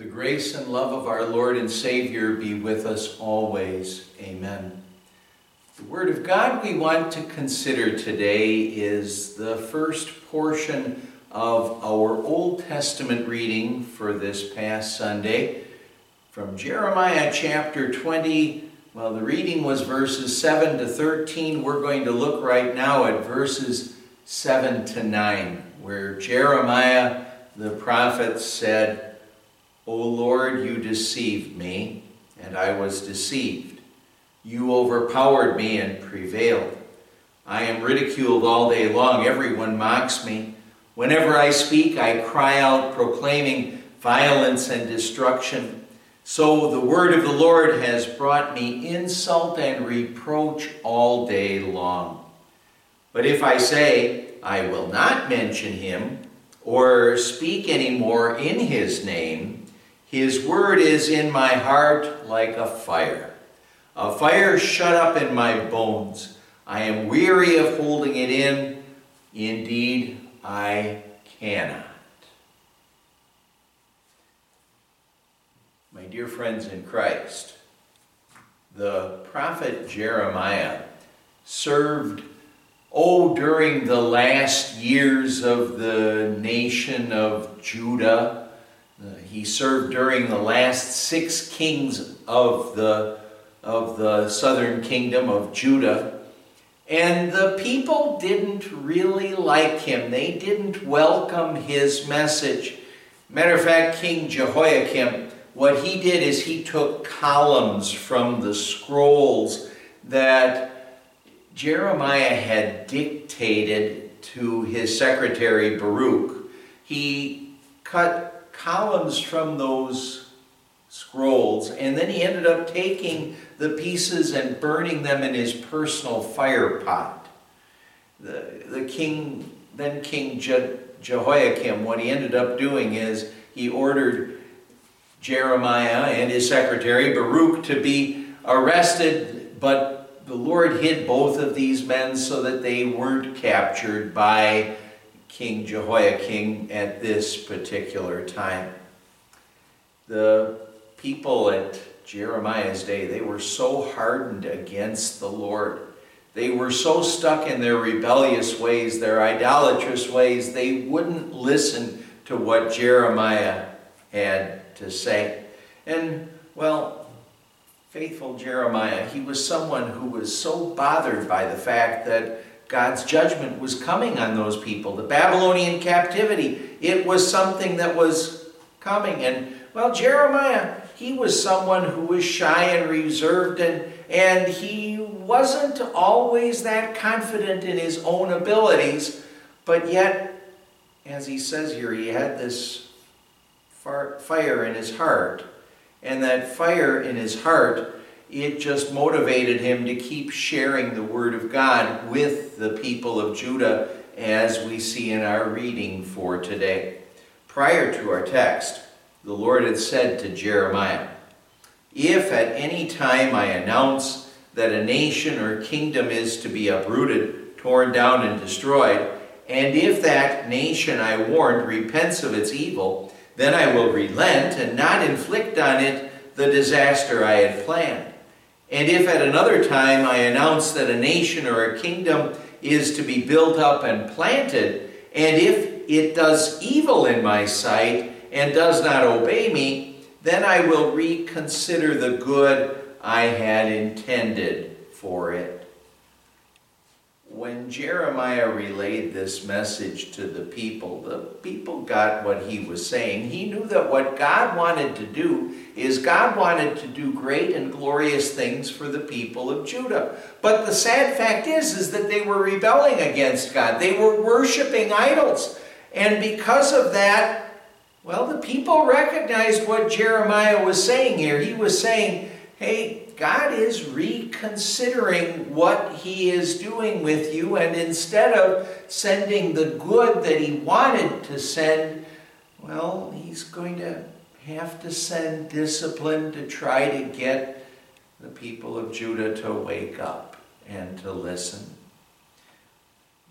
The grace and love of our Lord and Savior be with us always. Amen. The Word of God we want to consider today is the first portion of our Old Testament reading for this past Sunday from Jeremiah chapter 20. Well, the reading was verses 7 to 13. We're going to look right now at verses 7 to 9, where Jeremiah the prophet said, O Lord, you deceived me, and I was deceived. You overpowered me and prevailed. I am ridiculed all day long. Everyone mocks me. Whenever I speak, I cry out, proclaiming violence and destruction. So the word of the Lord has brought me insult and reproach all day long. But if I say, I will not mention him, or speak any more in his name, his word is in my heart like a fire, a fire shut up in my bones. I am weary of holding it in. Indeed, I cannot. My dear friends in Christ, the prophet Jeremiah served, oh, during the last years of the nation of Judah Uh, he served during the last six kings of the, of the southern kingdom of Judah. And the people didn't really like him. They didn't welcome his message. Matter of fact, King Jehoiakim, what he did is he took columns from the scrolls that Jeremiah had dictated to his secretary Baruch. He cut columns from those scrolls, and then he ended up taking the pieces and burning them in his personal fire pot. The, the king, then King Je, Jehoiakim, what he ended up doing is he ordered Jeremiah and his secretary Baruch to be arrested, but the Lord hid both of these men so that they weren't captured by King Jehoiakim at this particular time. The people at Jeremiah's day, they were so hardened against the Lord. They were so stuck in their rebellious ways, their idolatrous ways, they wouldn't listen to what Jeremiah had to say. And, well, faithful Jeremiah, he was someone who was so bothered by the fact that God's judgment was coming on those people. The Babylonian captivity, it was something that was coming. And, well, Jeremiah, he was someone who was shy and reserved, and, and he wasn't always that confident in his own abilities, but yet, as he says here, he had this fire in his heart. And that fire in his heart it just motivated him to keep sharing the Word of God with the people of Judah, as we see in our reading for today. Prior to our text, the Lord had said to Jeremiah, If at any time I announce that a nation or kingdom is to be uprooted, torn down, and destroyed, and if that nation I warned repents of its evil, then I will relent and not inflict on it the disaster I had planned. And if at another time I announce that a nation or a kingdom is to be built up and planted, and if it does evil in my sight and does not obey me, then I will reconsider the good I had intended for it when Jeremiah relayed this message to the people, the people got what he was saying. He knew that what God wanted to do is God wanted to do great and glorious things for the people of Judah. But the sad fact is, is that they were rebelling against God. They were worshiping idols. And because of that, well, the people recognized what Jeremiah was saying here. He was saying, hey, God is reconsidering what He is doing with you, and instead of sending the good that He wanted to send, well, He's going to have to send discipline to try to get the people of Judah to wake up and to listen.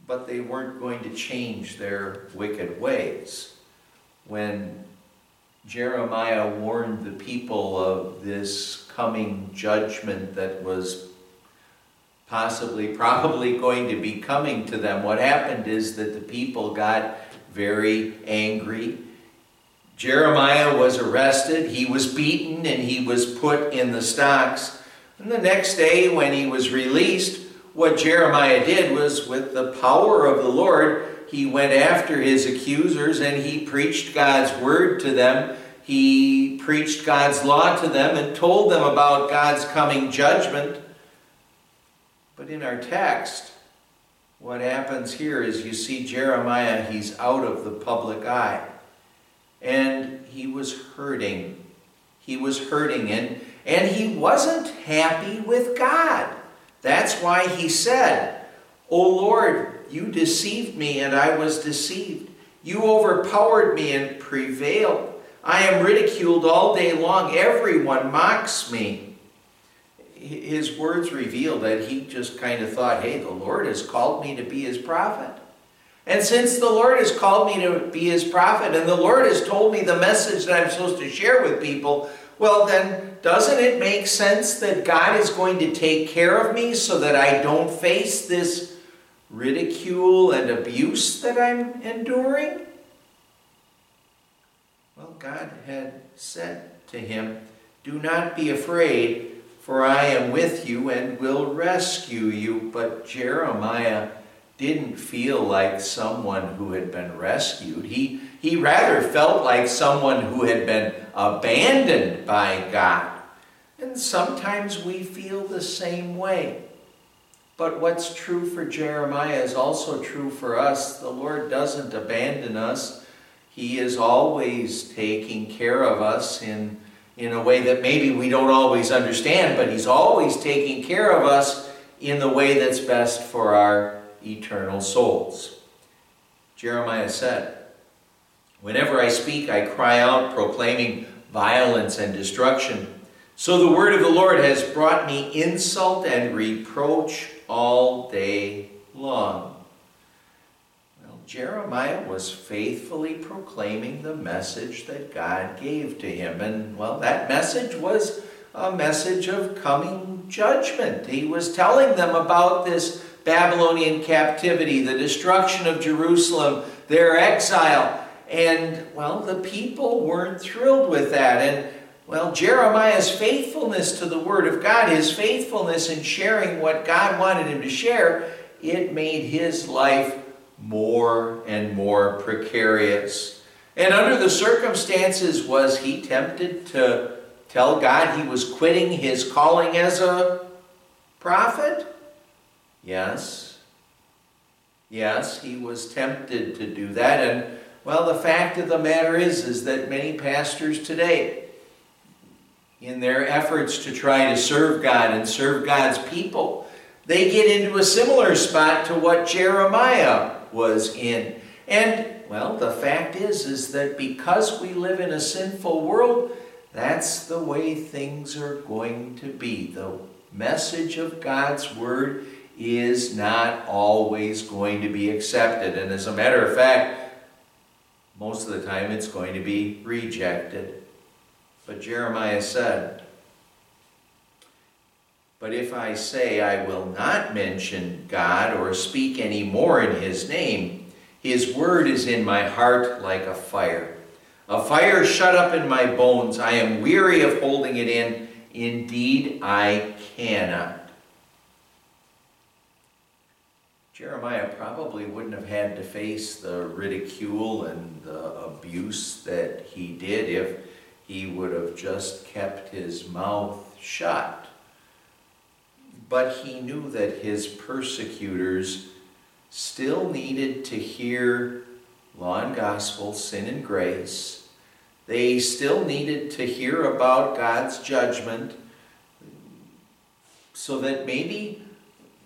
But they weren't going to change their wicked ways. When Jeremiah warned the people of this coming judgment that was possibly, probably going to be coming to them. What happened is that the people got very angry. Jeremiah was arrested, he was beaten, and he was put in the stocks. And the next day, when he was released, what Jeremiah did was, with the power of the Lord, he went after his accusers and he preached God's word to them. He preached God's law to them and told them about God's coming judgment. But in our text, what happens here is you see Jeremiah, he's out of the public eye. And he was hurting. He was hurting, and, and he wasn't happy with God. That's why he said, O Lord, you deceived me, and I was deceived. You overpowered me and prevailed. I am ridiculed all day long. Everyone mocks me. His words reveal that he just kind of thought, hey, the Lord has called me to be his prophet. And since the Lord has called me to be his prophet, and the Lord has told me the message that I'm supposed to share with people, well, then, doesn't it make sense that God is going to take care of me so that I don't face this ridicule and abuse that I'm enduring? Well, God had said to him, Do not be afraid, for I am with you and will rescue you. But Jeremiah didn't feel like someone who had been rescued. He, he rather felt like someone who had been abandoned by God. And sometimes we feel the same way. But what's true for Jeremiah is also true for us. The Lord doesn't abandon us. He is always taking care of us in, in a way that maybe we don't always understand, but He's always taking care of us in the way that's best for our eternal souls. Jeremiah said, Whenever I speak, I cry out, proclaiming violence and destruction. So the word of the Lord has brought me insult and reproach all day long. Well, Jeremiah was faithfully proclaiming the message that God gave to him. And, well, that message was a message of coming judgment. He was telling them about this Babylonian captivity, the destruction of Jerusalem, their exile. And, well, the people weren't thrilled with that. And well, Jeremiah's faithfulness to the Word of God, his faithfulness in sharing what God wanted him to share, it made his life more and more precarious. And under the circumstances, was he tempted to tell God he was quitting his calling as a prophet? Yes. Yes, he was tempted to do that. And, well, the fact of the matter is, is that many pastors today, in their efforts to try to serve God and serve God's people, they get into a similar spot to what Jeremiah was in. And, well, the fact is, is that because we live in a sinful world, that's the way things are going to be. The message of God's Word is not always going to be accepted. And as a matter of fact, most of the time it's going to be rejected. But Jeremiah said, But if I say I will not mention God or speak any more in his name, his word is in my heart like a fire. A fire shut up in my bones. I am weary of holding it in. Indeed, I cannot. Jeremiah probably wouldn't have had to face the ridicule and the abuse that he did if he would have just kept his mouth shut. But he knew that his persecutors still needed to hear law and gospel, sin and grace. They still needed to hear about God's judgment so that maybe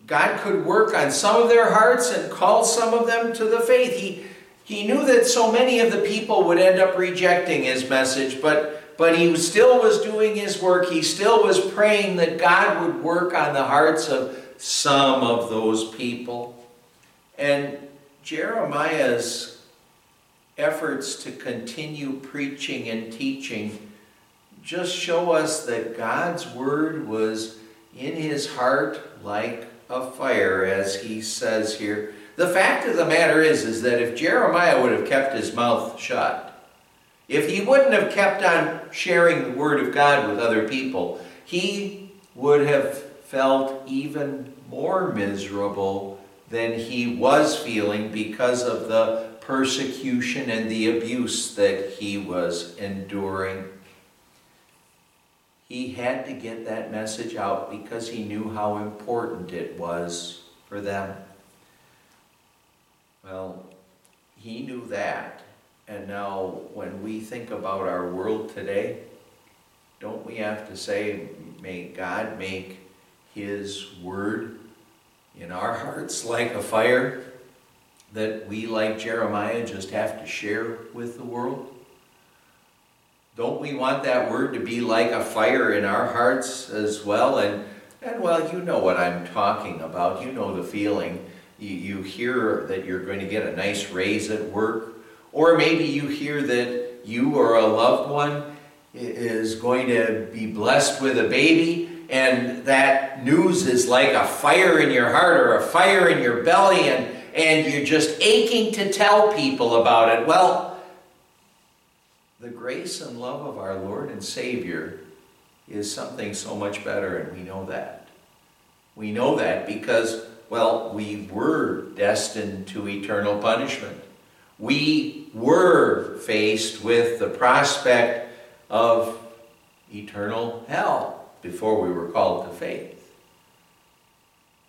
God could work on some of their hearts and call some of them to the faith. He, he knew that so many of the people would end up rejecting his message, but, but he still was doing his work. He still was praying that God would work on the hearts of some of those people. And Jeremiah's efforts to continue preaching and teaching just show us that God's word was in his heart like a fire, as he says here. The fact of the matter is, is that if Jeremiah would have kept his mouth shut, if he wouldn't have kept on sharing the word of God with other people, he would have felt even more miserable than he was feeling because of the persecution and the abuse that he was enduring. He had to get that message out because he knew how important it was for them. Well, he knew that. And now, when we think about our world today, don't we have to say, may God make His word in our hearts like a fire that we, like Jeremiah, just have to share with the world? Don't we want that word to be like a fire in our hearts as well? And, and well, you know what I'm talking about. You know the feeling. You, you hear that you're going to get a nice raise at work, or maybe you hear that you or a loved one is going to be blessed with a baby, and that news is like a fire in your heart or a fire in your belly, and, and you're just aching to tell people about it. Well, the grace and love of our Lord and Savior is something so much better, and we know that. We know that because, well, we were destined to eternal punishment. We were faced with the prospect of eternal hell before we were called to faith.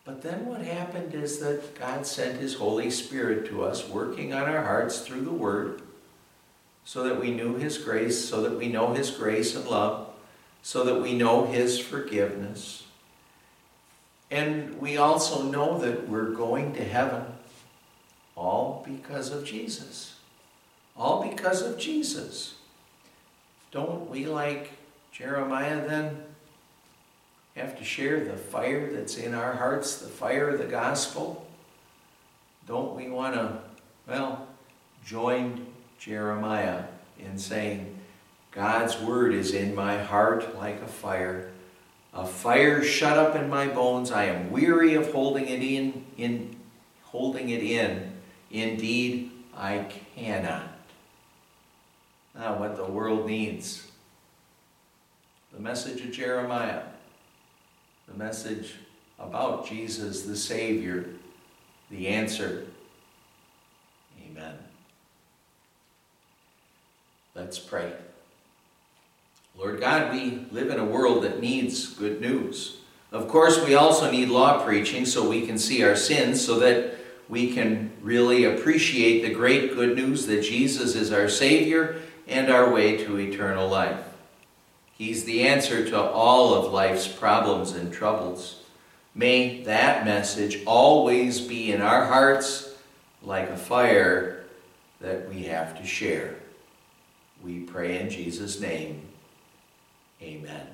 But then what happened is that God sent His Holy Spirit to us, working on our hearts through the Word so that we knew His grace, so that we know His grace and love, so that we know His forgiveness. And we also know that we're going to heaven all because of Jesus. All because of Jesus. Don't we, like Jeremiah, then have to share the fire that's in our hearts, the fire of the gospel? Don't we want to, well, join Jeremiah in saying, God's word is in my heart like a fire, a fire shut up in my bones. I am weary of holding it in, in holding it in. Indeed, I cannot. Now, what the world needs. The message of Jeremiah, the message about Jesus the Savior, the answer. Amen. Let's pray. Lord God, we live in a world that needs good news. Of course, we also need law preaching so we can see our sins, so that we can really appreciate the great good news that Jesus is our Savior and our way to eternal life. He's the answer to all of life's problems and troubles. May that message always be in our hearts like a fire that we have to share. We pray in Jesus' name. Amen.